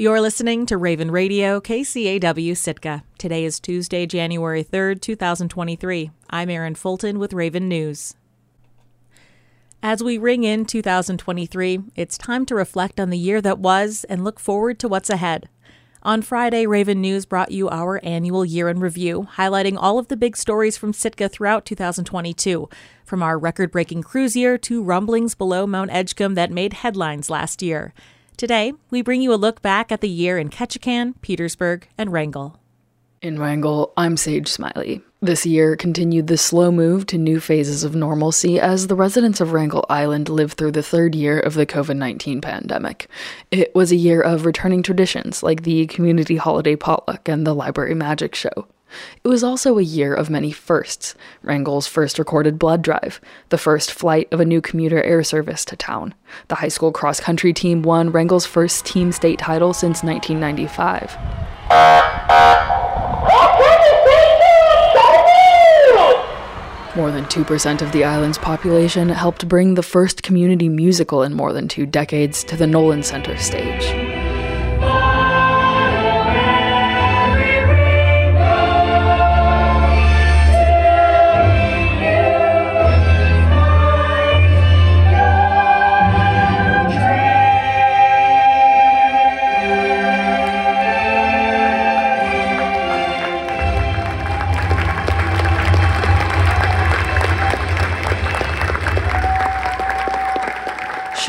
You're listening to Raven Radio, KCAW Sitka. Today is Tuesday, January 3rd, 2023. I'm Erin Fulton with Raven News. As we ring in 2023, it's time to reflect on the year that was and look forward to what's ahead. On Friday, Raven News brought you our annual year in review, highlighting all of the big stories from Sitka throughout 2022, from our record breaking cruise year to rumblings below Mount Edgecumbe that made headlines last year. Today, we bring you a look back at the year in Ketchikan, Petersburg, and Wrangell. In Wrangell, I'm Sage Smiley. This year continued the slow move to new phases of normalcy as the residents of Wrangell Island lived through the third year of the COVID 19 pandemic. It was a year of returning traditions like the community holiday potluck and the library magic show. It was also a year of many firsts Wrangell's first recorded blood drive, the first flight of a new commuter air service to town. The high school cross country team won Wrangell's first team state title since 1995. More than 2% of the island's population helped bring the first community musical in more than two decades to the Nolan Center stage.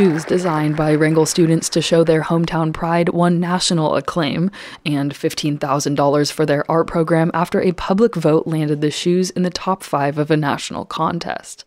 Shoes designed by Wrangell students to show their hometown pride won national acclaim, and $15,000 for their art program after a public vote landed the shoes in the top five of a national contest.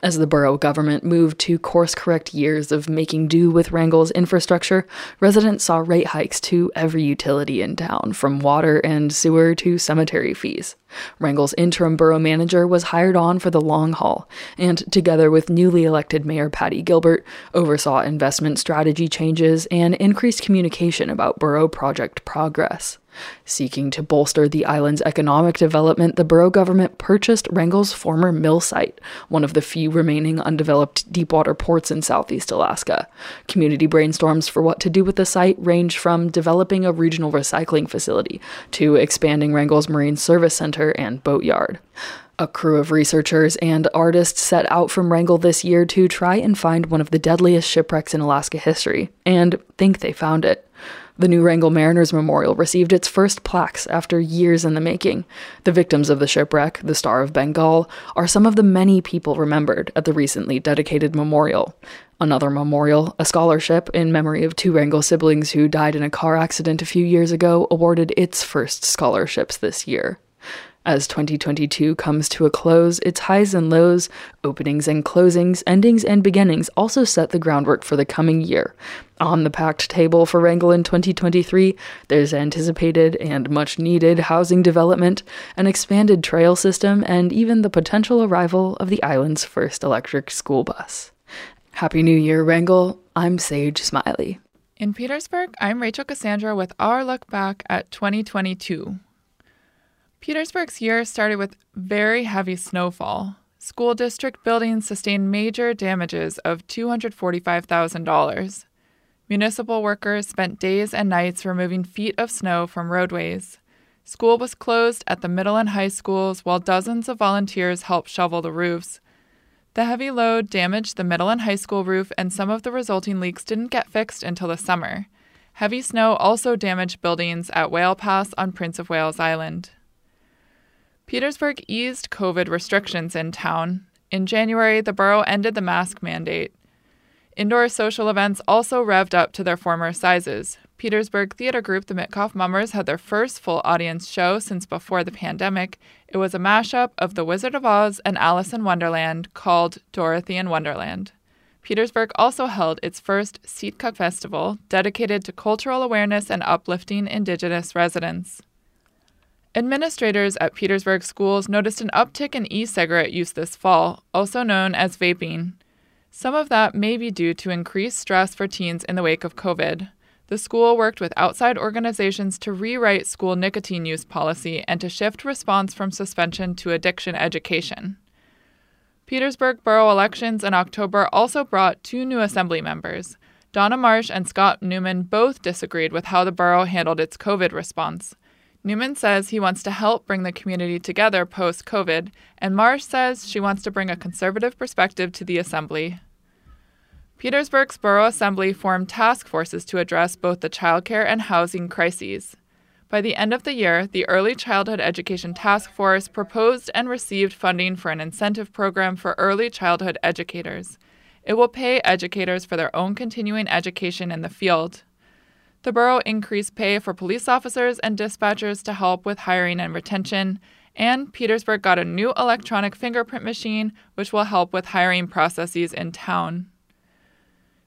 As the borough government moved to course correct years of making do with Wrangell's infrastructure, residents saw rate hikes to every utility in town, from water and sewer to cemetery fees. Wrangell's interim borough manager was hired on for the long haul, and together with newly elected Mayor Patty Gilbert, oversaw investment strategy changes and increased communication about borough project progress. Seeking to bolster the island's economic development, the borough government purchased Wrangell's former mill site, one of the few remaining undeveloped deepwater ports in southeast Alaska. Community brainstorms for what to do with the site range from developing a regional recycling facility to expanding Wrangell's Marine Service Center and boatyard. A crew of researchers and artists set out from Wrangell this year to try and find one of the deadliest shipwrecks in Alaska history, and think they found it. The new Wrangell Mariners Memorial received its first plaques after years in the making. The victims of the shipwreck, the Star of Bengal, are some of the many people remembered at the recently dedicated memorial. Another memorial, a scholarship in memory of two Wrangell siblings who died in a car accident a few years ago, awarded its first scholarships this year. As 2022 comes to a close, its highs and lows, openings and closings, endings and beginnings also set the groundwork for the coming year. On the packed table for Wrangell in 2023, there's anticipated and much needed housing development, an expanded trail system, and even the potential arrival of the island's first electric school bus. Happy New Year, Wrangell. I'm Sage Smiley. In Petersburg, I'm Rachel Cassandra with our look back at 2022. Petersburg's year started with very heavy snowfall. School district buildings sustained major damages of $245,000. Municipal workers spent days and nights removing feet of snow from roadways. School was closed at the middle and high schools while dozens of volunteers helped shovel the roofs. The heavy load damaged the middle and high school roof, and some of the resulting leaks didn't get fixed until the summer. Heavy snow also damaged buildings at Whale Pass on Prince of Wales Island. Petersburg eased COVID restrictions in town. In January, the borough ended the mask mandate. Indoor social events also revved up to their former sizes. Petersburg theater group the Mitkof Mummers had their first full audience show since before the pandemic. It was a mashup of The Wizard of Oz and Alice in Wonderland called Dorothy in Wonderland. Petersburg also held its first Sitka Festival, dedicated to cultural awareness and uplifting Indigenous residents. Administrators at Petersburg schools noticed an uptick in e cigarette use this fall, also known as vaping. Some of that may be due to increased stress for teens in the wake of COVID. The school worked with outside organizations to rewrite school nicotine use policy and to shift response from suspension to addiction education. Petersburg borough elections in October also brought two new assembly members. Donna Marsh and Scott Newman both disagreed with how the borough handled its COVID response. Newman says he wants to help bring the community together post COVID, and Marsh says she wants to bring a conservative perspective to the assembly. Petersburg's Borough Assembly formed task forces to address both the childcare and housing crises. By the end of the year, the Early Childhood Education Task Force proposed and received funding for an incentive program for early childhood educators. It will pay educators for their own continuing education in the field. The borough increased pay for police officers and dispatchers to help with hiring and retention, and Petersburg got a new electronic fingerprint machine, which will help with hiring processes in town.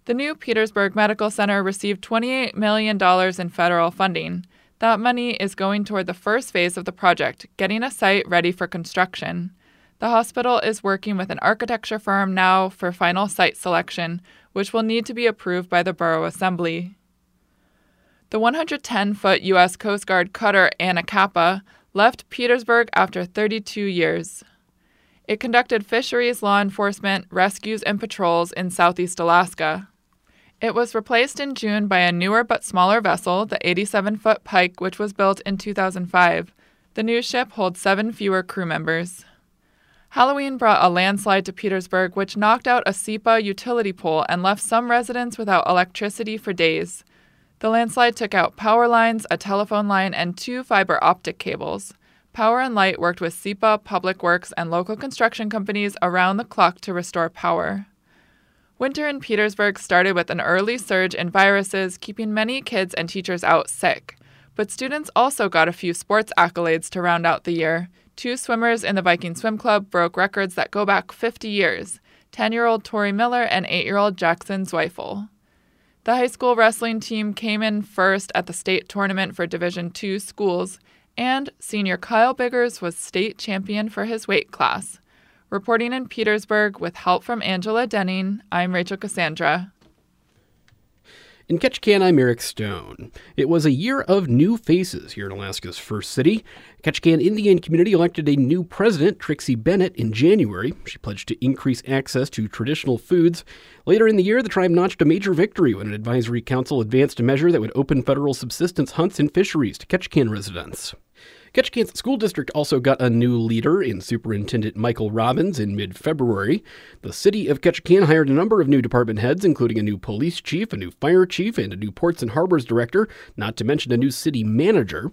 The new Petersburg Medical Center received $28 million in federal funding. That money is going toward the first phase of the project, getting a site ready for construction. The hospital is working with an architecture firm now for final site selection, which will need to be approved by the Borough Assembly. The 110 foot U.S. Coast Guard cutter Anacapa left Petersburg after 32 years. It conducted fisheries law enforcement, rescues, and patrols in southeast Alaska. It was replaced in June by a newer but smaller vessel, the 87 foot Pike, which was built in 2005. The new ship holds seven fewer crew members. Halloween brought a landslide to Petersburg, which knocked out a SEPA utility pole and left some residents without electricity for days. The landslide took out power lines, a telephone line, and two fiber optic cables. Power and Light worked with SEPA, Public Works, and local construction companies around the clock to restore power. Winter in Petersburg started with an early surge in viruses, keeping many kids and teachers out sick. But students also got a few sports accolades to round out the year. Two swimmers in the Viking Swim Club broke records that go back 50 years 10 year old Tori Miller and 8 year old Jackson Zweifel. The high school wrestling team came in first at the state tournament for Division II schools, and senior Kyle Biggers was state champion for his weight class. Reporting in Petersburg with help from Angela Denning, I'm Rachel Cassandra. In Ketchikan, I'm Eric Stone. It was a year of new faces here in Alaska's first city. Ketchikan Indian community elected a new president, Trixie Bennett, in January. She pledged to increase access to traditional foods. Later in the year, the tribe notched a major victory when an advisory council advanced a measure that would open federal subsistence hunts and fisheries to Ketchikan residents. Ketchikan's school district also got a new leader in Superintendent Michael Robbins in mid February. The city of Ketchikan hired a number of new department heads, including a new police chief, a new fire chief, and a new ports and harbors director, not to mention a new city manager.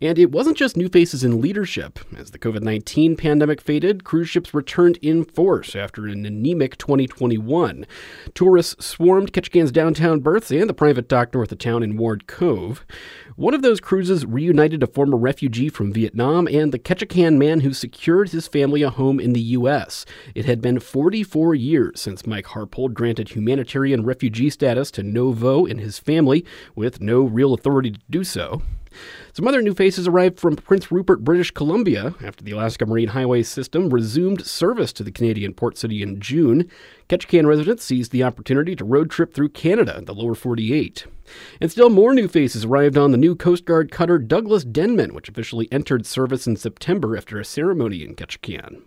And it wasn't just new faces in leadership. As the COVID 19 pandemic faded, cruise ships returned in force after an anemic 2021. Tourists swarmed Ketchikan's downtown berths and the private dock north of town in Ward Cove. One of those cruises reunited a former refugee from Vietnam and the Ketchikan man who secured his family a home in the U.S. It had been 44 years since Mike Harpold granted humanitarian refugee status to Novo and his family, with no real authority to do so. Some other new faces arrived from Prince Rupert, British Columbia, after the Alaska Marine Highway System resumed service to the Canadian port city in June. Ketchikan residents seized the opportunity to road trip through Canada the lower 48. And still more new faces arrived on the new Coast Guard cutter Douglas Denman, which officially entered service in September after a ceremony in Ketchikan.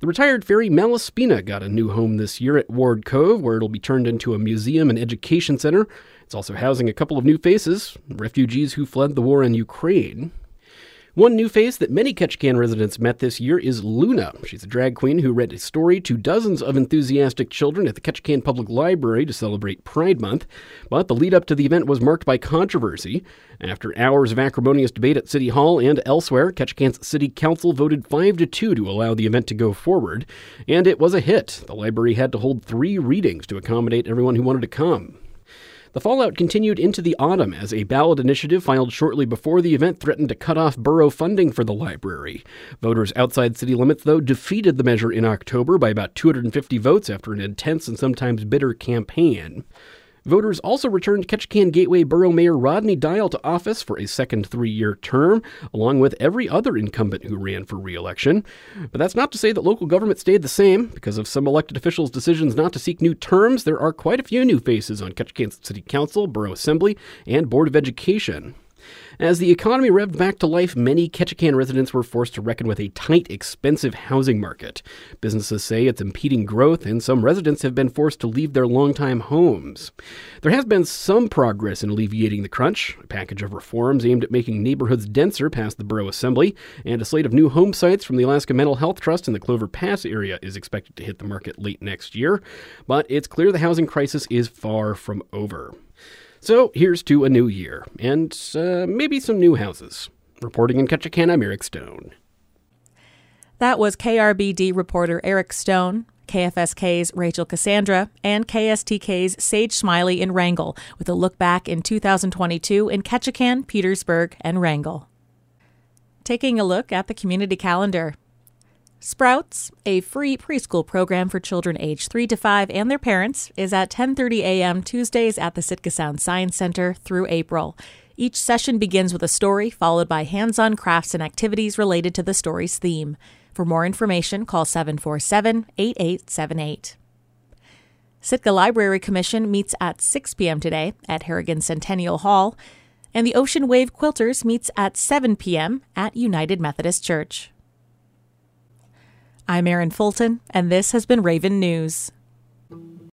The retired ferry Malaspina got a new home this year at Ward Cove, where it'll be turned into a museum and education center. It's also housing a couple of new faces, refugees who fled the war in Ukraine. One new face that many Ketchikan residents met this year is Luna. She's a drag queen who read a story to dozens of enthusiastic children at the Ketchikan Public Library to celebrate Pride Month. But the lead up to the event was marked by controversy. After hours of acrimonious debate at City Hall and elsewhere, Ketchikan's City Council voted 5 to 2 to allow the event to go forward. And it was a hit. The library had to hold three readings to accommodate everyone who wanted to come. The fallout continued into the autumn as a ballot initiative filed shortly before the event threatened to cut off borough funding for the library. Voters outside city limits, though, defeated the measure in October by about 250 votes after an intense and sometimes bitter campaign. Voters also returned Ketchikan Gateway Borough Mayor Rodney Dial to office for a second three year term, along with every other incumbent who ran for re election. But that's not to say that local government stayed the same. Because of some elected officials' decisions not to seek new terms, there are quite a few new faces on Ketchikan City Council, Borough Assembly, and Board of Education. As the economy revved back to life, many Ketchikan residents were forced to reckon with a tight, expensive housing market. Businesses say it's impeding growth, and some residents have been forced to leave their longtime homes. There has been some progress in alleviating the crunch. A package of reforms aimed at making neighborhoods denser passed the Borough Assembly, and a slate of new home sites from the Alaska Mental Health Trust in the Clover Pass area is expected to hit the market late next year. But it's clear the housing crisis is far from over. So here's to a new year, and uh, maybe some new houses. Reporting in Ketchikan, I'm Eric Stone. That was KRBD reporter Eric Stone, KFSK's Rachel Cassandra, and KSTK's Sage Smiley in Wrangell, with a look back in 2022 in Ketchikan, Petersburg, and Wrangell. Taking a look at the community calendar. Sprouts, a free preschool program for children aged 3 to 5 and their parents, is at 10:30 a.m. Tuesdays at the Sitka Sound Science Center through April. Each session begins with a story followed by hands-on crafts and activities related to the story's theme. For more information, call 747-8878. Sitka Library Commission meets at 6 p.m. today at Harrigan Centennial Hall, and the Ocean Wave Quilters meets at 7 p.m. at United Methodist Church. I'm Erin Fulton, and this has been Raven News.